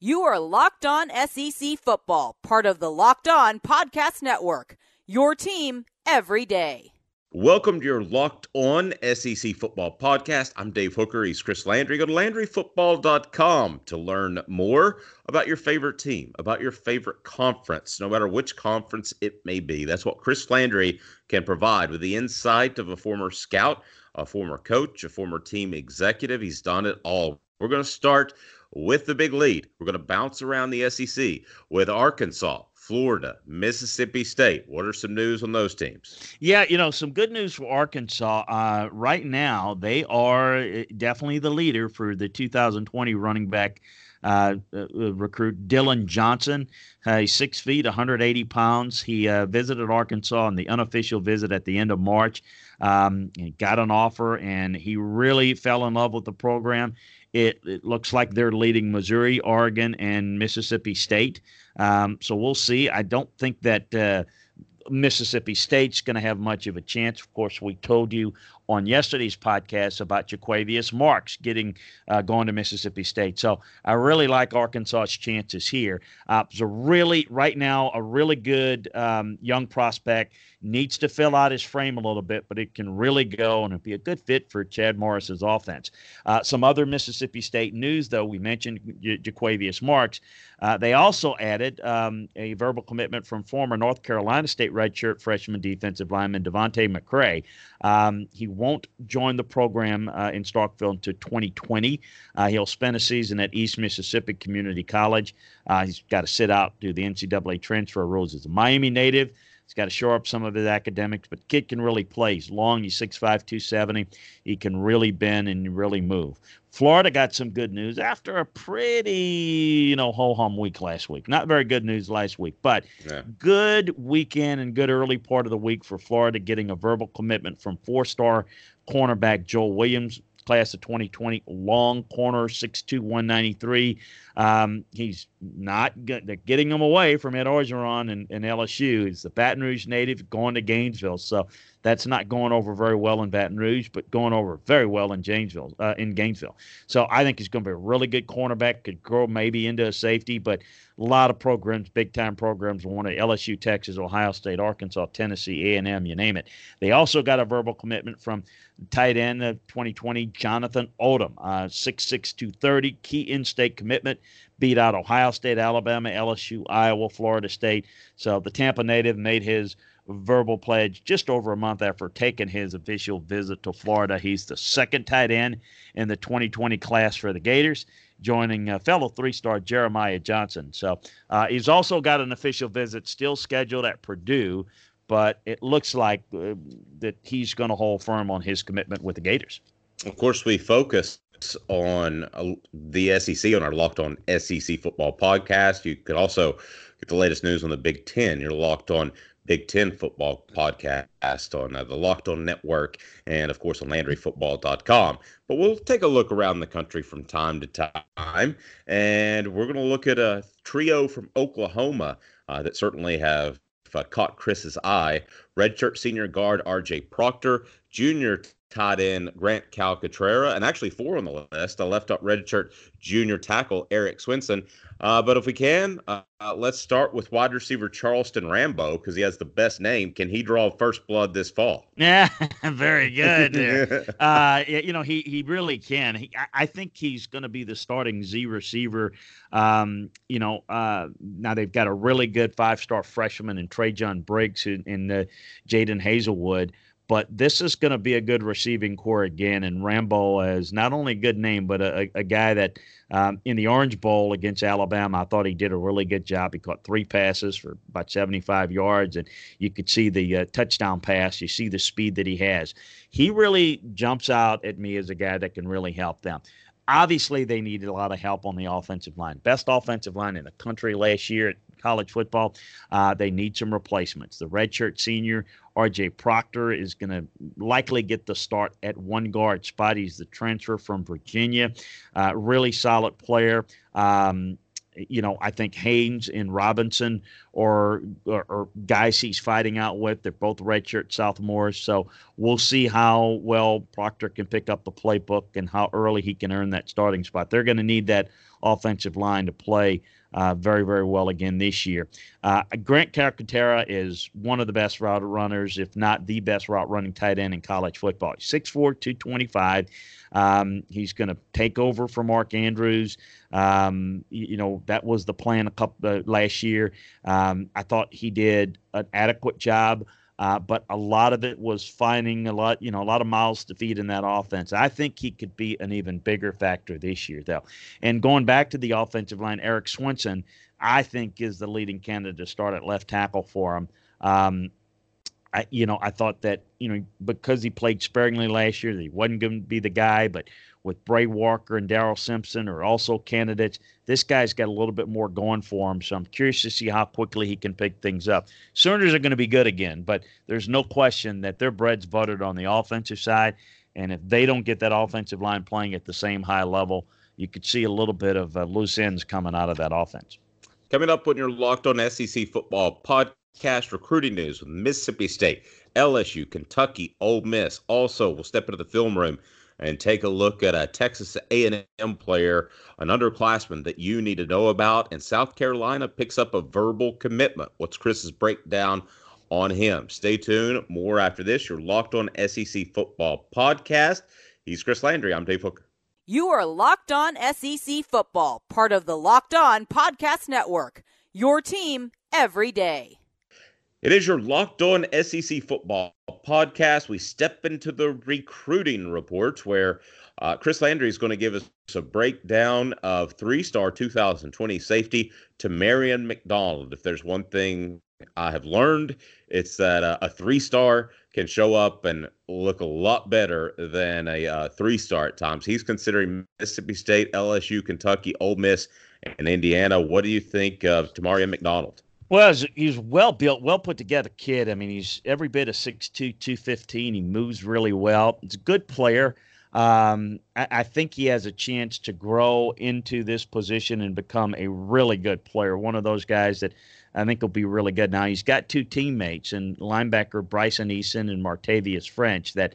You are Locked On SEC Football, part of the Locked On Podcast Network. Your team every day. Welcome to your Locked On SEC Football Podcast. I'm Dave Hooker. He's Chris Landry. Go to LandryFootball.com to learn more about your favorite team, about your favorite conference, no matter which conference it may be. That's what Chris Landry can provide with the insight of a former scout, a former coach, a former team executive. He's done it all. We're going to start with the big lead. We're going to bounce around the SEC with Arkansas, Florida, Mississippi State. What are some news on those teams? Yeah, you know, some good news for Arkansas. Uh, right now, they are eh, definitely the leader for the 2020 running back uh, uh, recruit Dylan Johnson. Uh, he's six feet, 180 pounds. He uh, visited Arkansas on the unofficial visit at the end of March. Um, he got an offer, and he really fell in love with the program. It, it looks like they're leading Missouri, Oregon, and Mississippi State. Um, so we'll see. I don't think that uh, Mississippi State's going to have much of a chance. Of course, we told you on yesterday's podcast about Jo'quavious Marks getting uh, going to Mississippi State. So I really like Arkansas's chances here. Uh, a really right now a really good um, young prospect. Needs to fill out his frame a little bit, but it can really go and it'd be a good fit for Chad Morris's offense. Uh, some other Mississippi State news, though, we mentioned J- Jo'quavious Marks. Uh, they also added um, a verbal commitment from former North Carolina State redshirt freshman defensive lineman Devontae McCray. Um, he won't join the program uh, in Starkville until 2020. Uh, he'll spend a season at East Mississippi Community College. Uh, he's got to sit out due to the NCAA transfer rules. He's a Miami native. He's got to shore up some of his academics, but kid can really play. He's long. He's 6'5", 270. He can really bend and really move. Florida got some good news after a pretty, you know, ho hum week last week. Not very good news last week, but yeah. good weekend and good early part of the week for Florida getting a verbal commitment from four star cornerback Joel Williams class of 2020, long corner, 6'2", 193. Um, he's not they're getting him away from Ed Orgeron and, and LSU. He's the Baton Rouge native going to Gainesville, so that's not going over very well in Baton Rouge, but going over very well in Janesville, uh, in Gainesville. So I think he's going to be a really good cornerback. Could grow maybe into a safety, but a lot of programs, big time programs, one at LSU, Texas, Ohio State, Arkansas, Tennessee, A and M, you name it. They also got a verbal commitment from tight end of 2020, Jonathan Odom, uh, 6'6", 230, key in-state commitment beat out Ohio State, Alabama, LSU, Iowa, Florida State. So the Tampa native made his verbal pledge just over a month after taking his official visit to Florida. He's the second tight end in the 2020 class for the Gators, joining uh, fellow three star Jeremiah Johnson. So uh, he's also got an official visit still scheduled at Purdue, but it looks like uh, that he's going to hold firm on his commitment with the Gators. Of course, we focus on uh, the SEC on our Locked On SEC Football podcast. You could also get the latest news on the Big Ten. You're locked on Big Ten Football podcast on uh, the Locked On Network and, of course, on LandryFootball.com. But we'll take a look around the country from time to time, and we're going to look at a trio from Oklahoma uh, that certainly have uh, caught Chris's eye. Redshirt senior guard R.J. Proctor, junior tight in Grant Calcaterra, and actually four on the list. A left up redshirt junior tackle Erik Swenson. Uh, but if we can, uh, let's start with wide receiver Charleston Rambo because he has the best name. Can he draw first blood this fall? Yeah, very good. uh, you know, he he really can. He, I think he's going to be the starting Z receiver. Um, you know, uh, now they've got a really good five star freshman in Trejan Bridges and, in uh, Jadon Haselwood but this is going to be a good receiving corps again. And Rambo is not only a good name, but a, a guy that um, in the Orange Bowl against Alabama, I thought he did a really good job. He caught three passes for about 75 yards, and you could see the uh, touchdown pass. You see the speed that he has. He really jumps out at me as a guy that can really help them. Obviously, they needed a lot of help on the offensive line. Best offensive line in the country last year at college football. Uh, they need some replacements. The redshirt senior RJ Proctor is going to likely get the start at one guard spot. He's the transfer from Virginia, uh, really solid player. Um, you know, I think Haynes and Robinson or, or, guys he's fighting out with. They're both redshirt sophomores, so we'll see how well Proctor can pick up the playbook and how early he can earn that starting spot. They're going to need that offensive line to play uh, very, very well again this year. Uh, Grant Calcaterra is one of the best route runners, if not the best route running tight end in college football. 6'4, 225. Um, he's going to take over for Mark Andrews. Um, you, you, know that was the plan a couple uh, last year. Um, I thought he did an adequate job. Uh, but a lot of it was finding a lot, you know, a lot of miles to feed in that offense. I think he could be an even bigger factor this year, though. And going back to the offensive line, Erik Swenson, I think is the leading candidate to start at left tackle for him. Um, I, you know, I thought that you know because he played sparingly last year, that he wasn't going to be the guy. But with Bray Walker and Daryl Simpson are also candidates. This guy's got a little bit more going for him, so I'm curious to see how quickly he can pick things up. Sooners are going to be good again, but there's no question that their bread's buttered on the offensive side, and if they don't get that offensive line playing at the same high level, you could see a little bit of uh, loose ends coming out of that offense. Coming up when you're locked on SEC football podcast recruiting news with Mississippi State, LSU, Kentucky, Ole Miss. Also, we'll step into the film room and take a look at a Texas A&M player, an underclassman that you need to know about. And South Carolina picks up a verbal commitment. What's Chris's breakdown on him? Stay tuned. More after this. You're locked on SEC Football Podcast. He's Chris Landry. I'm Dave Hooker. You are locked on SEC Football, part of the Locked On Podcast Network. Your team every day. It is your Locked On SEC Football podcast. We step into the recruiting reports where uh, Chris Landry is going to give us a breakdown of three star 2020 safety Tamarion McDonald. If there's one thing I have learned, it's that uh, a three star can show up and look a lot better than a uh, three star at times. He's considering Mississippi State, LSU, Kentucky, Ole Miss, and Indiana. What do you think of Tamarion McDonald? Well, he's well built, well put together kid. I mean, he's every bit of 6'2", 215. He moves really well. He's a good player. Um, I, I, think he has a chance to grow into this position and become a really good player. One of those guys that I think will be really good. Now he's got two teammates and linebacker Bryson Eason and Martavius French that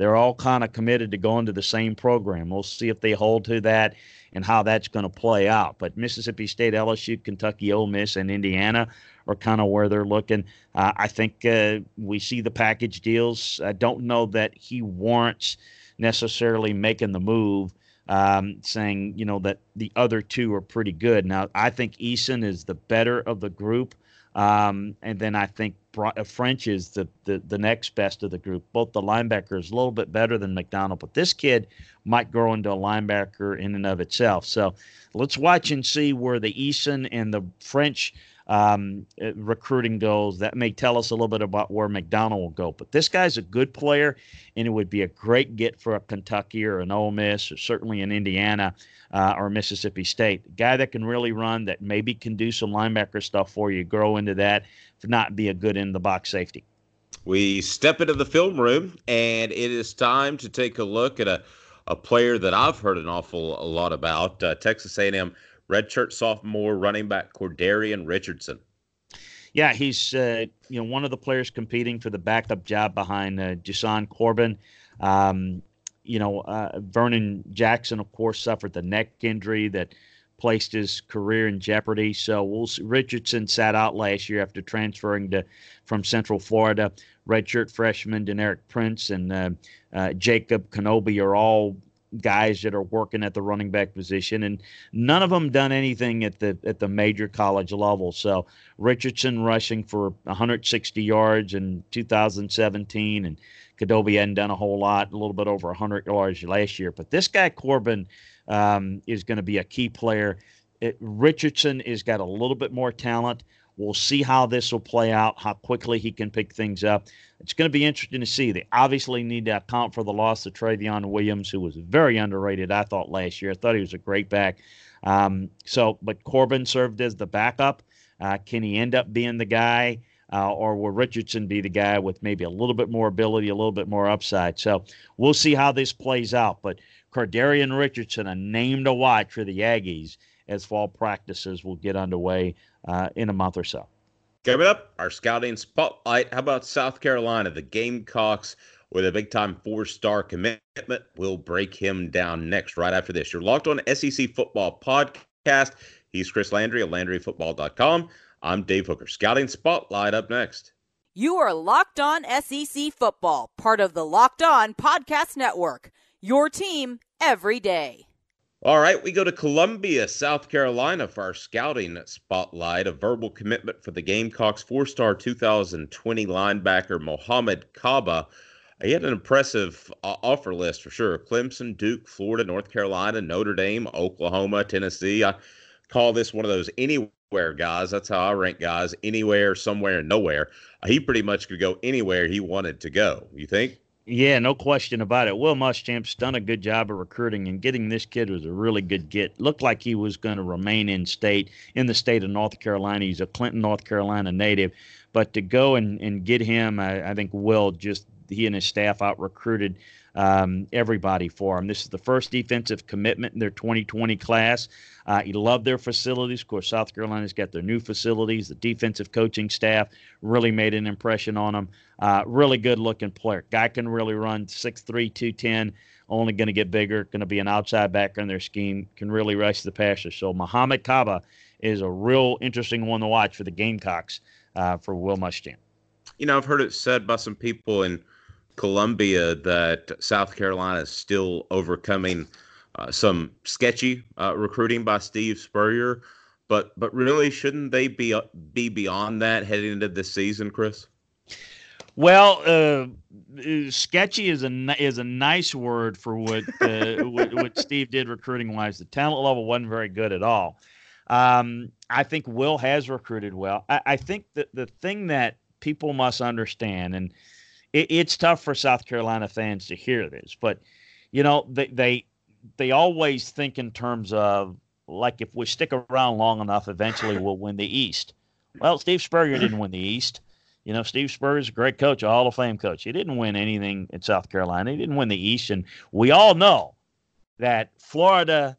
they're all kind of committed to going to the same program. We'll see if they hold to that and how that's going to play out. But Mississippi State, LSU, Kentucky, Ole Miss, and Indiana are kind of where they're looking. Uh, I think uh, we see the package deals. I don't know that he warrants necessarily making the move. Um, saying you know that the other two are pretty good. Now I think Eason is the better of the group. Um, and then I think uh, French is the, the, the next best of the group. Both the linebackers a little bit better than McDonald, but this kid might grow into a linebacker in and of itself. So let's watch and see where the Eason and the French um, uh, recruiting goes. That may tell us a little bit about where McDonald will go. But this guy's a good player, and it would be a great get for a Kentucky or an Ole Miss or certainly an Indiana uh, or Mississippi State. Guy that can really run, that maybe can do some linebacker stuff for you, grow into that, if not be a good in the box safety. We step into the film room, and it is time to take a look at a, a player that I've heard an awful lot about, uh, Texas A&M redshirt sophomore running back Cordarian Richardson. Yeah, he's uh, you know one of the players competing for the backup job behind uh, Jashaun Corbin. Um, you know, uh, Vernon Jackson, of course, suffered the neck injury that placed his career in jeopardy. So we'll. Richardson sat out last year after transferring to from Central Florida. Redshirt freshman Deneric Prince and uh, uh, Jacob Kibodi are all guys that are working at the running back position, and none of them done anything at the at the major college level. So Richardson rushing for 160 yards in 2017, and Kibodi hadn't done a whole lot, a little bit over 100 yards last year. But this guy Corbin um, is going to be a key player. It, Richardson has got a little bit more talent. We'll see how this will play out, how quickly he can pick things up. It's going to be interesting to see. They obviously need to account for the loss of Trayveon Williams, who was very underrated, I thought, last year. I thought he was a great back. Um, so, but Corbin served as the backup. Uh, can he end up being the guy? Uh, or will Richardson be the guy with maybe a little bit more ability, a little bit more upside? So we'll see how this plays out. But Cordarian Richardson, a name to watch for the Aggies as fall practices will get underway uh, in a month or so. Coming up, our scouting spotlight. How about South Carolina? The Gamecocks with a big time four star commitment. We'll break him down next, right after this. You're locked on SEC Football Podcast podcast. He's Chris Landry of LandryFootball.com. I'm Dave Hooker. Scouting Spotlight up next. You are Locked On SEC Football, part of the Locked On Podcast Network. Your team every day. All right, we go to Columbia, South Carolina for our scouting spotlight. A verbal commitment for the Gamecocks four star 2020 linebacker Mohamed Kaba. He had an impressive uh, offer list for sure Clemson, Duke, Florida, North Carolina, Notre Dame, Oklahoma, Tennessee. I call this one of those anywhere guys. That's how I rank guys anywhere, somewhere, nowhere. He pretty much could go anywhere he wanted to go. You think? Yeah, no question about it. Will Muschamp's done a good job of recruiting, and getting this kid was a really good get. Looked like he was going to remain in state, in the state of North Carolina. He's a Clinton, North Carolina native. But to go and, and get him, I, I think Will just, he and his staff out recruited um, everybody for him. This is the first defensive commitment in their 2020 class. Uh, he loved their facilities. Of course, South Carolina's got their new facilities. The defensive coaching staff really made an impression on him. Uh, really good looking player. Guy can really run 6'3, 210. Only going to get bigger. Going to be an outside backer in their scheme. Can really rush the passer. So Mohamed Kaba is a real interesting one to watch for the Gamecocks uh, for Will Muschamp. You know, I've heard it said by some people in Columbia that South Carolina is still overcoming uh, some sketchy uh, recruiting by Steve Spurrier, but but really shouldn't they be uh, be beyond that heading into this season, Chris? Well, uh, sketchy is a is a nice word for what uh, what, what, Steve did recruiting wise. The talent level wasn't very good at all. Um, I think Will has recruited well. I, I think that the thing that people must understand, and it, it's tough for South Carolina fans to hear this, but you know they they they always think in terms of like if we stick around long enough, eventually we'll win the East. Well, Steve Spurrier didn't win the East. You know, Steve Spurrier is a great coach, a Hall of Fame coach. He didn't win anything in South Carolina. He didn't win the East, and we all know that Florida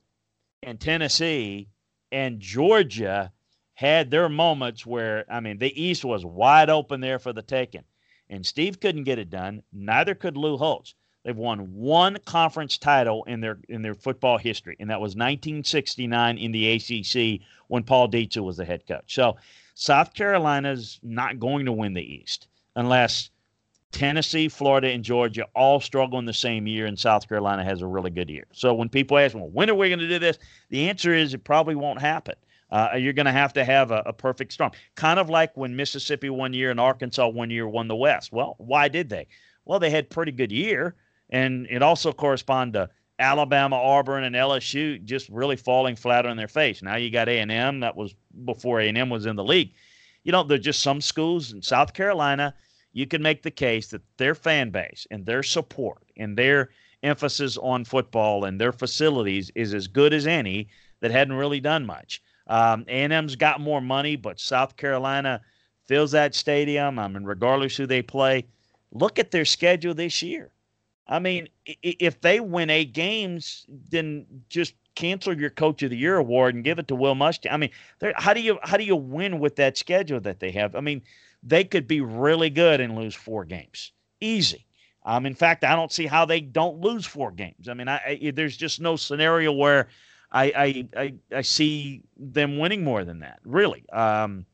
and Tennessee and Georgia had their moments where I mean the East was wide open there for the taking and Steve couldn't get it done. Neither could Lou Holtz. They've won one conference title in their in their football history, and that was 1969 in the ACC when Paul Dietzel was the head coach. So South Carolina's not going to win the East unless Tennessee, Florida, and Georgia all struggle in the same year, and South Carolina has a really good year. So when people ask, well, when are we going to do this? The answer is it probably won't happen uh, you're going to have to have a, a, perfect storm. Kind of like when Mississippi one year and Arkansas one year won the West. Well, why did they? Well, they had pretty good year, and it also corresponded to Alabama, Auburn, and LSU just really falling flat on their face. Now you got A and M. That was before A and M was in the league. You know, there's just some schools in South Carolina. You can make the case that their fan base and their support and their emphasis on football and their facilities is as good as any that hadn't really done much. Um, A&M's got more money, but South Carolina fills that stadium. I mean, regardless who they play, look at their schedule this year. I mean, if they win eight games, then just cancel your Coach of the Year award and give it to Will Muschamp. I mean, how do you how do you win with that schedule that they have? I mean, they could be really good and lose four games, easy. Um, in fact, I don't see how they don't lose four games. I mean, I, I there's just no scenario where I, I, I, I see them winning more than that. Really, um,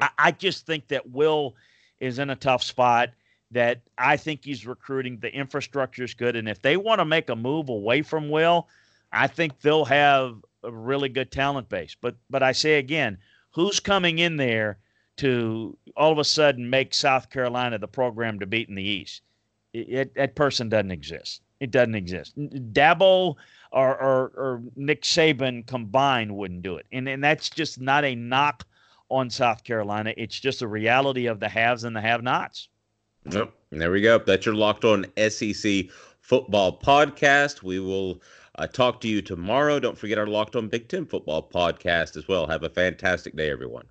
I, I just think that Will is in a tough spot. That I think he's recruiting. The infrastructure is good, and if they want to make a move away from Will, I think they'll have a really good talent base. But but I say again, who's coming in there to all of a sudden make South Carolina the program to beat in the East? It, it, that person doesn't exist. It doesn't exist. Dabo or, or, or Nick Saban combined wouldn't do it. And, and that's just not a knock on South Carolina. It's just a reality of the haves and the have nots. Yep. There we go. That's your locked on SEC football podcast. We will uh, talk to you tomorrow. Don't forget our locked on Big Ten football podcast as well. Have a fantastic day, everyone.